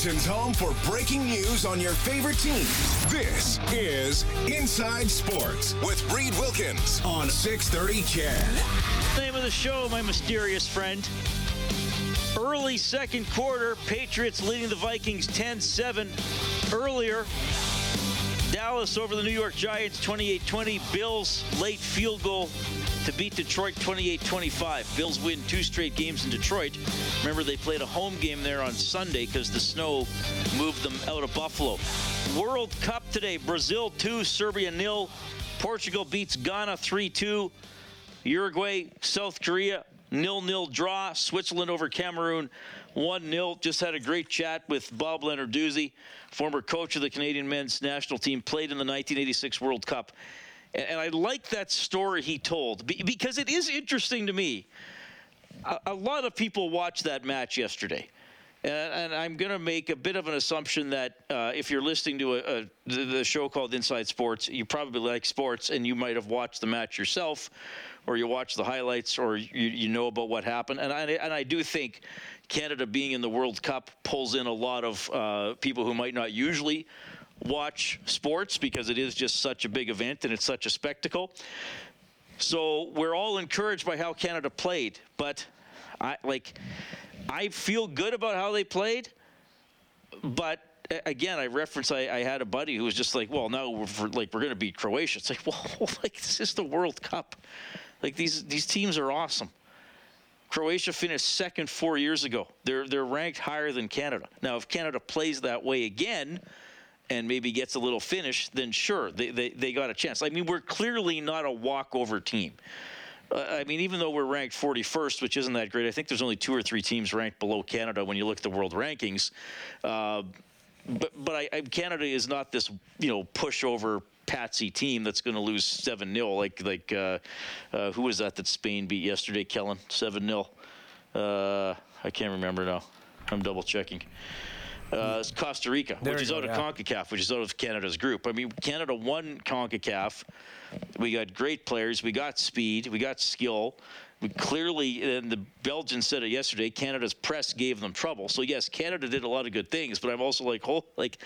Edmonton's home for breaking news on your favorite teams. This is Inside Sports with Reed Wilkins on 630 CHED. Name of the show, my mysterious friend. Early second quarter, Patriots leading the Vikings 10 7. Earlier, Dallas over the New York Giants 28 20. Bills late field goal to beat Detroit 28 25. Bills win two straight games in Detroit. Remember, they played a home game there on Sunday because the snow moved them out of Buffalo. World Cup today Brazil 2, Serbia nil. Portugal beats Ghana 3 2. Uruguay, South Korea, nil nil draw. Switzerland over Cameroon, 1 0. Just had a great chat with Bob Lenarduzzi, former coach of the Canadian men's national team, played in the 1986 World Cup. And, I like that story he told because it is interesting to me. A, lot of people watched that match yesterday. And, and I'm going to make a bit of an assumption that uh, if you're listening to a, a, the show called Inside Sports, you probably like sports and you might have watched the match yourself or you watch the highlights or you, you know about what happened. And I, and I do think Canada being in the World Cup pulls in a lot of uh, people who might not usually watch sports because it is just such a big event and it's such a spectacle. So we're all encouraged by how Canada played, but I like I feel good about how they played, but again, I reference I, I, had a buddy who was just like, "Well, no, we're for, like we're going to beat Croatia." It's like, well, like this is the World Cup. Like these these teams are awesome. Croatia finished second four years ago. They're they're ranked higher than Canada. Now, if Canada plays that way again, and maybe gets a little finish, then sure, they they, they got a chance. I mean, we're clearly not a walkover team. Uh, I mean, even though we're ranked 41st, which isn't that great, I think there's only two or three teams ranked below Canada when you look at the world rankings. Uh, but but I, I, Canada is not this you know pushover patsy team that's going to lose seven 0 like like uh, uh, who was that that Spain beat yesterday? Kellen seven 0 uh, I can't remember now. I'm double checking. Uh, it's Costa Rica, there which is go, out of yeah. CONCACAF, which is out of Canada's group. I mean, Canada won CONCACAF. We got great players. We got speed. We got skill clearly, and the Belgians said it yesterday, Canada's press gave them trouble. So yes, Canada did a lot of good things, but I'm also like, oh, like,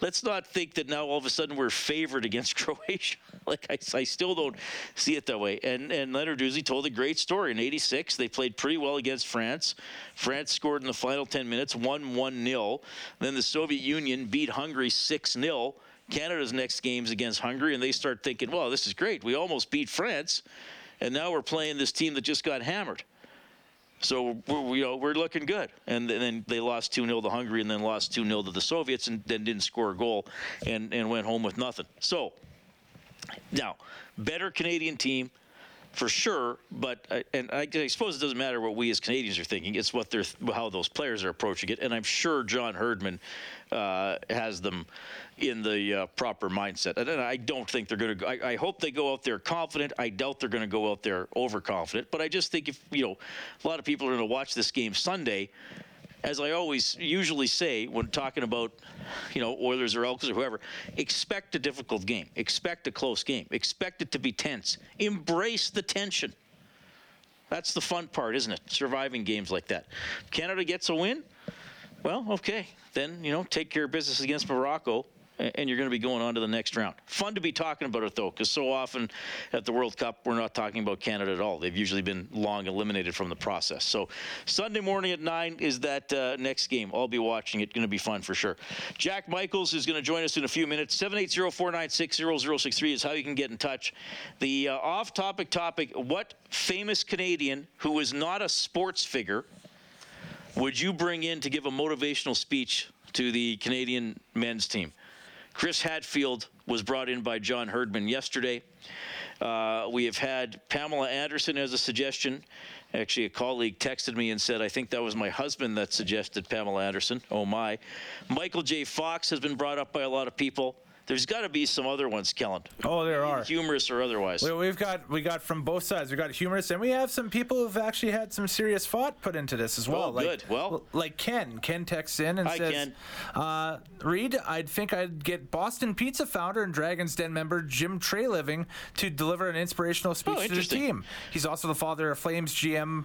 let's not think that now all of a sudden we're favored against Croatia. like I, I still don't see it that way. And and Lenarduzzi told a great story. In '86, they played pretty well against France. France scored in the final 10 minutes, won one 0 Then the Soviet Union beat Hungary six 0 Canada's next game's against Hungary, and they start thinking, well, this is great. We almost beat France and now we're playing this team that just got hammered. So we're, you know, we're looking good. And then they lost 2 0 to Hungary and then lost 2 0 to the Soviets and then didn't score a goal and, and went home with nothing. So now, better Canadian team for sure. But uh, and I, I, suppose it doesn't matter what we as Canadians are thinking. It's what they're how those players are approaching it. And I'm sure John Herdman uh, has them in the uh, proper mindset. And I don't think they're going to. I, I hope they go out there confident. I doubt they're going to go out there overconfident. But I just think if you know, a lot of people are going to watch this game Sunday. As I always usually say when talking about, you know, Oilers or Elks or whoever, expect a difficult game. Expect a close game. Expect it to be tense. Embrace the tension. That's the fun part, isn't it? Surviving games like that. Canada gets a win. Well, okay. Then, you know, take care of business against Morocco and you're going to be going on to the next round. Fun to be talking about it though, because so often at the World Cup we're not talking about Canada at all. They've usually been long eliminated from the process. So Sunday morning at nine is that uh, next game. I'll be watching it. Going to be fun for sure. Jack Michaels is going to join us in a few minutes. 780-496-0063 is how you can get in touch. The uh, off-topic topic: What famous Canadian who is not a sports figure would you bring in to give a motivational speech to the Canadian men's team? Chris Hadfield was brought in by John Herdman yesterday. Uh, we have had Pamela Anderson as a suggestion. Actually, a colleague texted me and said, I think that was my husband that suggested Pamela Anderson. Oh, my. Michael J. Fox has been brought up by a lot of people. There's got to be some other ones, Kellen. Oh, there are. Humorous or otherwise. Well, we've got we got from both sides. We got humorous, and we have some people who've actually had some serious thought put into this as well. Oh, like, good. Well- like Ken. Ken texts in and Hi, says, Ken. Uh, "Reed, I'd think I'd get Boston Pizza founder and Dragons Den member Jim Treliving to deliver an inspirational speech to the Oh, team. He's also the father of Flames GM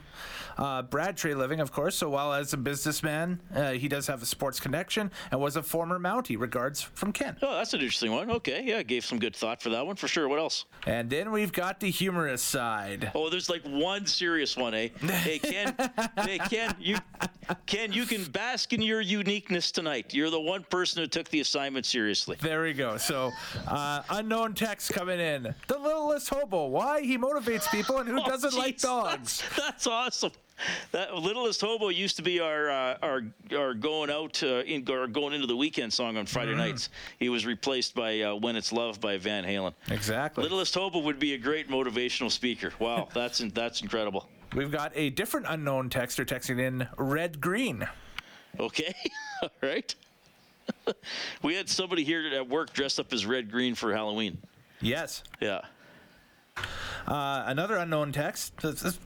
uh, Brad Treliving, of course. So while as a businessman, uh, he does have a sports connection and was a former Mountie. Regards from Ken." Oh, that's an interesting one. Okay, yeah, gave some good thought for that one for sure. What else? And then we've got the humorous side. Oh, there's like one serious one, eh? Hey, Ken. hey, Ken. You, Ken, you can bask in your uniqueness tonight. You're the one person who took the assignment seriously. There we go. So, uh, unknown text coming in. The littlest hobo. Why he motivates people and who Oh, doesn't like dogs? That's, that's awesome. That littlest hobo used to be our uh, our our going out uh, in or going into the weekend song on Friday nights. He was replaced by uh, When It's Love by Van Halen. Exactly. Littlest hobo would be a great motivational speaker. Wow, that's that's incredible. We've got a different unknown texter texting in red green. Okay, all right. we had somebody here at work dressed up as red green for Halloween. Yes. Yeah. Uh, another unknown text.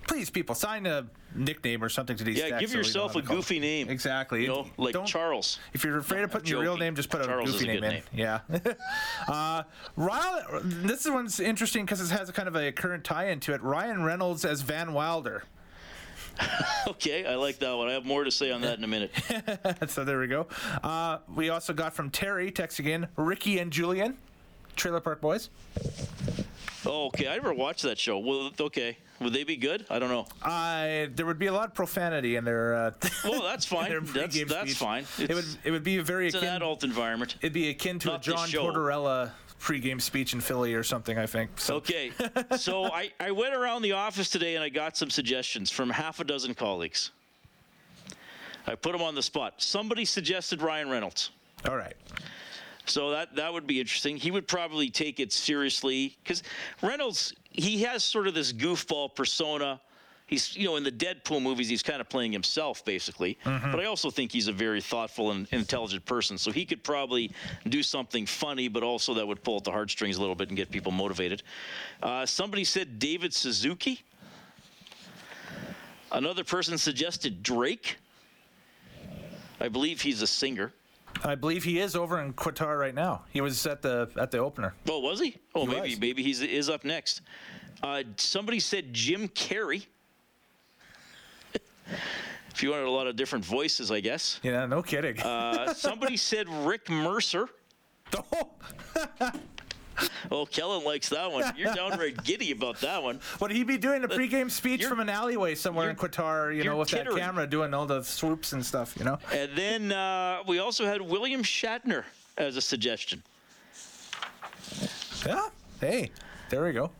Please, people, sign a nickname or something to these Yeah, give so yourself how a goofy name. Exactly. You know, like Don't- Charles. If you're afraid of putting your real name, just put a Charles is goofy a name in. Yeah. uh, Ryan, this one's interesting because it has a kind of a current tie-in to it. Ryan Reynolds as Van Wilder. Okay, I like that one. I have more to say on that in a minute. so there we go. Uh, we also got from Terry texting again, Ricky and Julian, Trailer Park Boys. Oh, okay. I never watched that show. Well, okay. Would they be good? I don't know. Uh, there would be a lot of profanity in their. Uh, Well, that's fine. That's that's fine. It would It's, it would be a very it's an adult environment. It'd be akin to Not a John. Tortorella pregame speech in Philly or something. I think. So Okay, so I, I went around the office today and I got some suggestions from half a dozen colleagues. I put them on the spot. Somebody suggested Ryan Reynolds. all right. So that that would be interesting. He would probably take it seriously because Reynolds he has sort of this goofball persona. He's you know in the Deadpool movies he's kind of playing himself basically. But I also think he's a very thoughtful and intelligent person. So he could probably do something funny, but also that would pull at the heartstrings a little bit and get people motivated. Uh, somebody said David Suzuki. Another person suggested Drake. I believe he's a singer. I believe he is over in Qatar right now. He was at the at the opener. Oh, was he? Oh, He maybe was. maybe he's is up next. Uh, somebody said Jim Carrey. if you wanted a lot of different voices, I guess. Yeah, no kidding. Uh, somebody said Rick Mercer. oh, Oh, Kellen likes that one. You're downright giddy about that one. would he be doing a pregame speech you're- from an alleyway somewhere in Qatar? You know, with that camera doing all the swoops and stuff. You know. And then uh, we also had William Shatner as a suggestion. Yeah. Hey, there we go.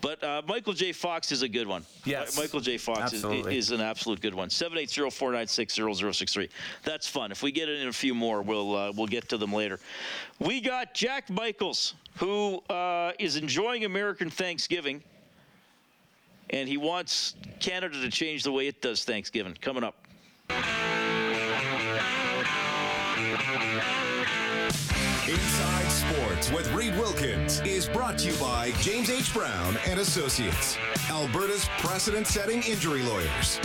But uh, Michael J. Fox is a good one. Yes. Mi- Michael J. Fox is, is an absolute good one. 780-496-0063. That's fun. If we get in a few more, we'll uh, we'll get to them later. We got Jack Michaels, who uh, is enjoying American Thanksgiving, and he wants Canada to change the way it does Thanksgiving. Coming up. Inside Sports with Reed Wilkins is brought to you by James H. Brown and Associates, Alberta's precedent-setting injury lawyers.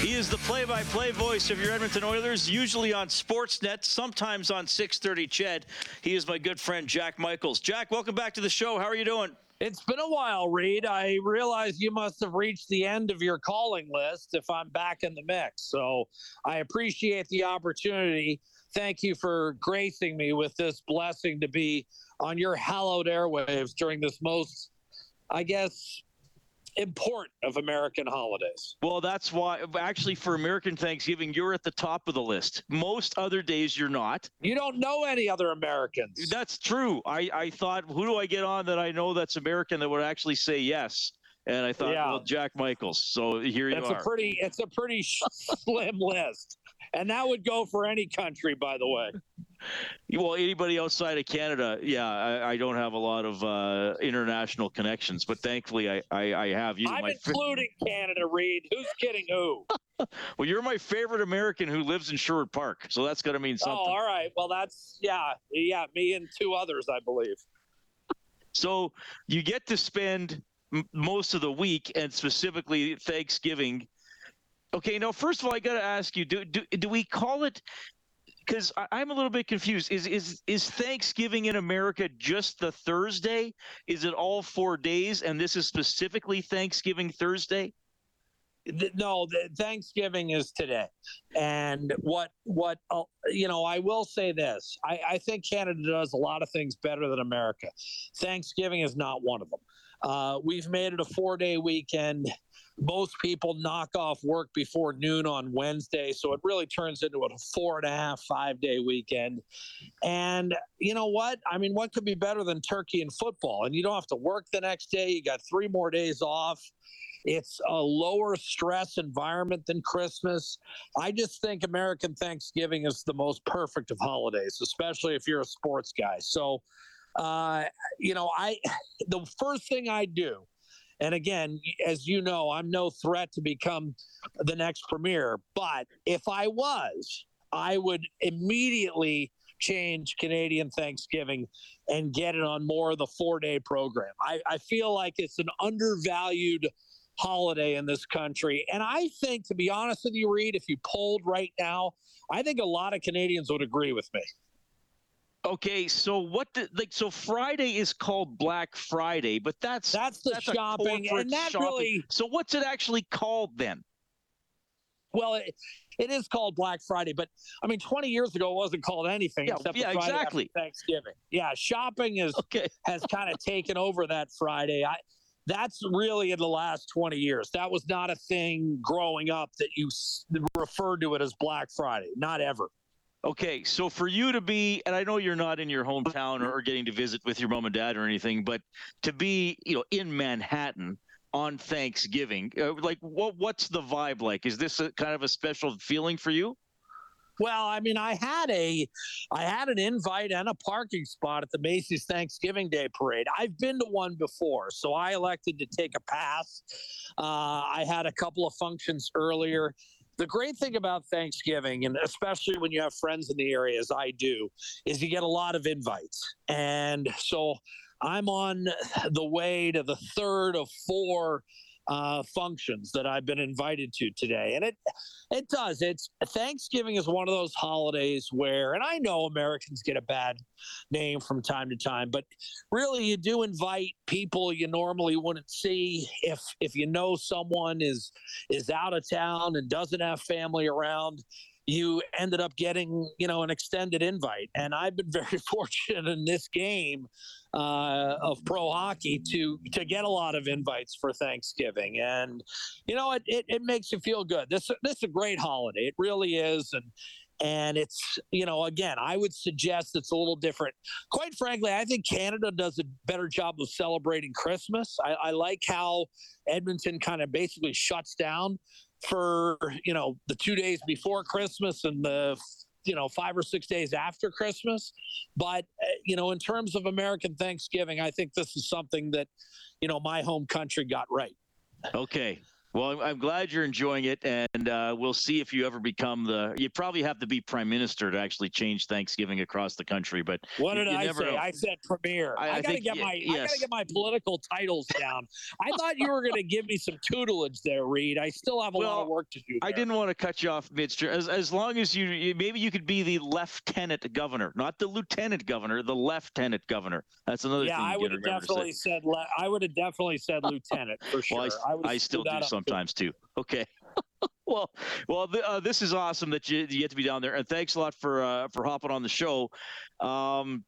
He is the play-by-play voice of your Edmonton Oilers, usually on Sportsnet, sometimes on 6:30 Ched. He is my good friend Jack Michaels. Jack, welcome back to the show. How are you doing? It's been a while, Reed. I realize you must have reached the end of your calling list if I'm back in the mix. So I appreciate the opportunity. Thank you for gracing me with this blessing to be on your hallowed airwaves during this most, I guess, important of American holidays. Well, that's why, actually, for American Thanksgiving, you're at the top of the list. Most other days, you're not. You don't know any other Americans. That's true. I, I thought, who do I get on that I know that's American that would actually say yes? And I thought, Yeah. well, Jack Michaels. So here you It's are. a pretty it's a pretty slim list. And that would go for any country, by the way. Well, anybody outside of Canada, yeah, I, I don't have a lot of uh, international connections, but thankfully I, I, I have you. I'm my including Canada, Reed. Who's kidding who? well, you're my favorite American who lives in Sherwood Park, so that's going to mean something. Oh, all right. Well, that's yeah, yeah. Me and two others, I believe. So you get to spend m- most of the week, and specifically Thanksgiving. Okay, now first of all, I got to ask you: Do do do we call it? Because I'm a little bit confused. Is is is Thanksgiving in America just the Thursday? Is it all four days, and this is specifically Thanksgiving Thursday? Th- No, Thanksgiving is today, and what what uh, you know, I will say this: I, I think Canada does a lot of things better than America. Thanksgiving is not one of them. Uh, we've made it a four-day weekend. Most people knock off work before noon on Wednesday, so it really turns into a four and a half, five-day weekend. And you know what? I mean, what could be better than turkey and football? And you don't have to work the next day. You got three more days off. It's a lower stress environment than Christmas. I just think American Thanksgiving is the most perfect of holidays, especially if you're a sports guy. So, uh, you know, I the first thing I do, and again, as you know, I'm no threat to become the next premier, but if I was, I would immediately change Canadian Thanksgiving and get it on more of the four day program. I, I feel like it's an undervalued holiday in this country. And I think, to be honest with you, Reed, if you polled right now, I think a lot of Canadians would agree with me. Okay, so what? The, like, so Friday is called Black Friday, but that's That's the that's shopping, and that shopping. really, So what's it actually called then? well, it, it is called Black Friday, but I mean, 20 years ago, it wasn't called anything Yeah, except yeah, the Friday after exactly. Thanksgiving. Yeah, shopping is Okay. has kind of taken over that Friday. I that's really in the last 20 years. That was not a thing growing up that you s- referred to it as Black Friday. Not ever. Okay, so for you to be, and I know you're not in your hometown or, getting to visit with your mom and dad or anything, but to be, you know, in Manhattan on Thanksgiving, uh, like what what's the vibe like? Is this a kind of a special feeling for you? Well, I mean, I had a, I had an invite and a parking spot at the Macy's Thanksgiving Day Parade. I've been to one before, so I elected to take a pass. Uh, I had a couple of functions earlier. The great thing about Thanksgiving, and especially when you have friends in the area, as I do, is you get a lot of invites. And so I'm on the way to the third of four uh, functions that I've been invited to today. And it, it does. It's Thanksgiving is one of those holidays where, and I know Americans get a bad name from time to time, but really you do invite people you normally wouldn't see if if you know someone is is out of town and doesn't have family around. You ended up getting, you know, an extended invite, and I've been very fortunate in this game uh, of pro hockey to to get a lot of invites for Thanksgiving, and you know, it, it, it makes you feel good. This this is a great holiday. It really is, and and it's you know, again, I would suggest it's a little different. Quite frankly, I think Canada does a better job of celebrating Christmas. I, I like how Edmonton kind of basically shuts down for you know the two days before Christmas and the you know five or six days after Christmas. But uh, you know, in terms of American Thanksgiving, I think this is something that you know my home country got right. Okay. Well, I'm, I'm glad you're enjoying it, and uh, we'll see if you ever become the. You probably have to be prime minister to actually change Thanksgiving across the country. But What you- did you I never say? I said premier. I- I, I gotta think get my I gotta get my political titles down. I thought you were gonna give me some tutelage there, Reed. I still have a lot of work to do. I didn't want to cut you off midstream. As as long as you, you maybe you could be the lieutenant governor, not the lieutenant governor, the lieutenant governor. That's another Yeah, thing. I would have to definitely said. Le- I would have definitely said lieutenant for sure. Well, I, I still do too. Sometimes too. Okay. well, well, th- uh, this is awesome that you, you get to be down there, and thanks a lot for uh, for hopping on the show. Um,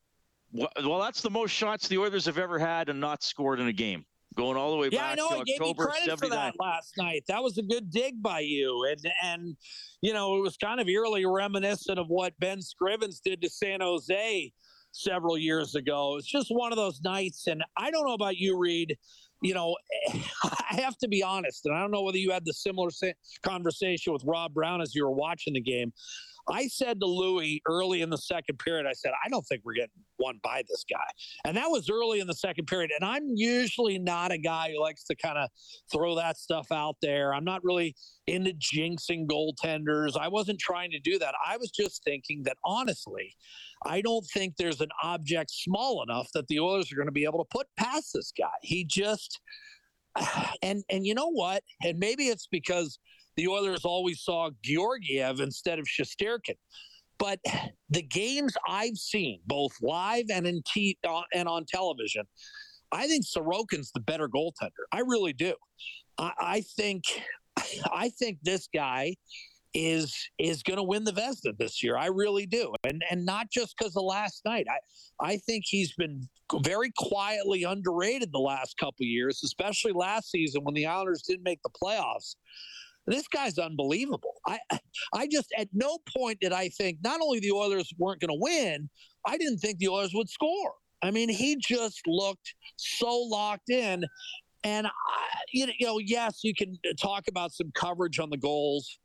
wh- well, that's the most shots the Oilers have ever had and not scored in a game, going all the way Yeah, back I know. to I gave you October credit for '79. that last night. That was a good dig by you, and and you know it was kind of eerily reminiscent of what Ben Scrivens did to San Jose several years ago. It's just one of those nights, and I don't know about you, Reed. You know, I have to be honest, and I don't know whether you had the similar conversation with Rob Brown as you were watching the game. I said to Louie early in the second period, I said, I don't think we're getting won by this guy. And that was early in the second period. And I'm usually not a guy who likes to kind of throw that stuff out there. I'm not really into jinxing goaltenders. I wasn't trying to do that. I was just thinking that honestly, I don't think there's an object small enough that the Oilers are going to be able to put past this guy. He just and and you know what? And maybe it's because the Oilers always saw Georgiev instead of Shesterkin. But the games I've seen, both live and in t- uh, and on television, I think Sorokin's the better goaltender. I really do. I, I think I think this guy is is going to win the Vezina this year. I really do, and and not just because of last night. I I think he's been very quietly underrated the last couple years, especially last season when the Islanders didn't make the playoffs. This guy's unbelievable. I I just at no point did I think not only the Oilers weren't going to win, I didn't think the Oilers would score. I mean, he just looked so locked in. And I, you know, yes, you can uh, talk about some coverage on the goals,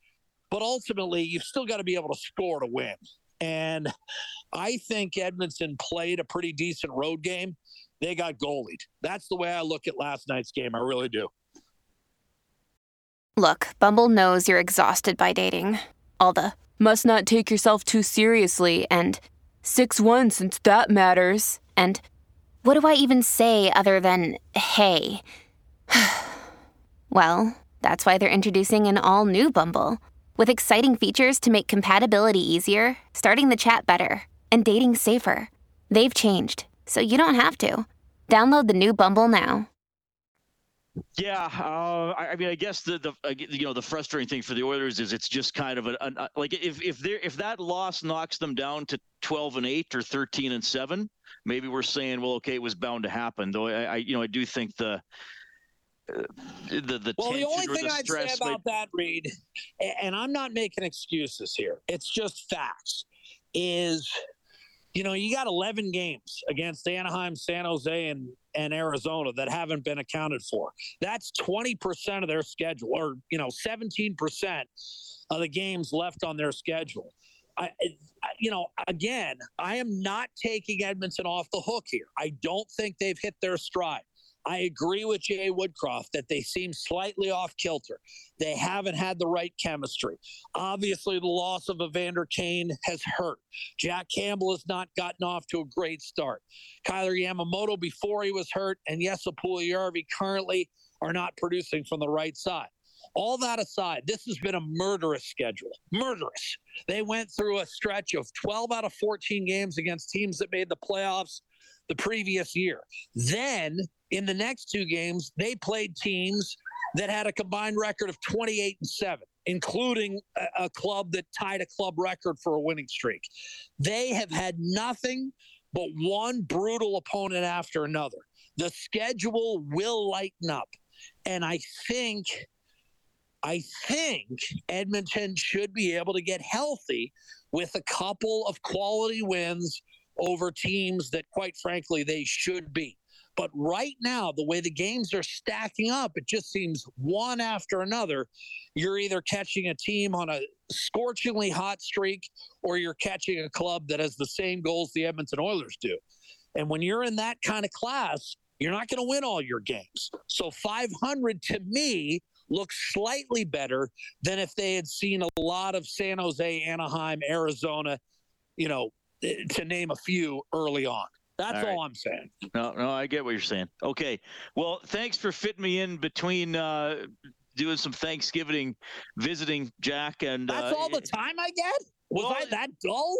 but ultimately, you've still got to be able to score to win. And I think Edmonton played a pretty decent road game. They got goalied. That's the way I look at last night's game. I really do. Look, Bumble knows you're exhausted by dating. All the must not take yourself too seriously and 6 1 since that matters. And what do I even say other than hey? well, that's why they're introducing an all new Bumble with exciting features to make compatibility easier, starting the chat better, and dating safer. They've changed, so you don't have to. Download the new Bumble now. Yeah, uh, I, I mean, I guess the the uh, you know the frustrating thing for the Oilers is it's just kind of a, a like if if they if that loss knocks them down to twelve and eight or thirteen and seven, maybe we're saying, well, okay, it was bound to happen. Though I, I you know I do think the uh, the the well, the only thing the I'd say about that, Reed, and I'm not making excuses here. It's just facts. Is you know you got 11 games against Anaheim, San Jose, and and Arizona that haven't been accounted for. That's 20% of their schedule, or you know 17% of the games left on their schedule. I, you know, again, I am not taking Edmonton off the hook here. I don't think they've hit their stride. I agree with Jay Woodcroft that they seem slightly off kilter. They haven't had the right chemistry. Obviously, the loss of Evander Kane has hurt. Jack Campbell has not gotten off to a great start. Kailer Yamamoto before he was hurt, and Jesse Puljujarvi currently are not producing from the right side. All that aside, this has been a murderous schedule. Murderous. They went through a stretch of 12 out of 14 games against teams that made the playoffs the previous year. Then in the next two games, they played teams that had a combined record of 28 and 7, including a, a, club that tied a club record for a winning streak. They have had nothing but one brutal opponent after another. The schedule will lighten up. And I think I think Edmonton should be able to get healthy with a couple of quality wins over teams that quite frankly they should be. But right now, the way the games are stacking up, it just seems one after another. You're either catching a team on a scorchingly hot streak or you're catching a club that has the same goals the Edmonton Oilers do. And when you're in that kind of class, you're not going to win all your games. So 500 to me looks slightly better than if they had seen a lot of San Jose, Anaheim, Arizona, you know, eh, to name a few early on. That's all, all I'm saying. No, no, I get what you're saying. Okay. Well, thanks for fitting me in between uh, doing some Thanksgiving visiting, Jack. And that's uh, all the time I get. Was well, I that dull?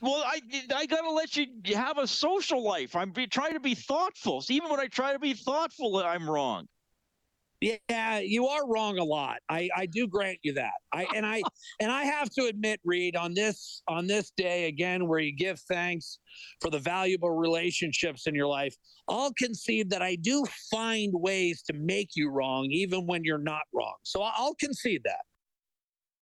Well, I I gotta let you have a social life. I'm be, trying to be thoughtful. So even when I try to be thoughtful, I'm wrong. Yeah, you are wrong a lot. I, I do grant you that. I and I and I have to admit, Reed, on this on this day again, where you give thanks for the valuable relationships in your life, I'll concede that I do find ways to make you wrong, even when you're not wrong. So I'll concede that.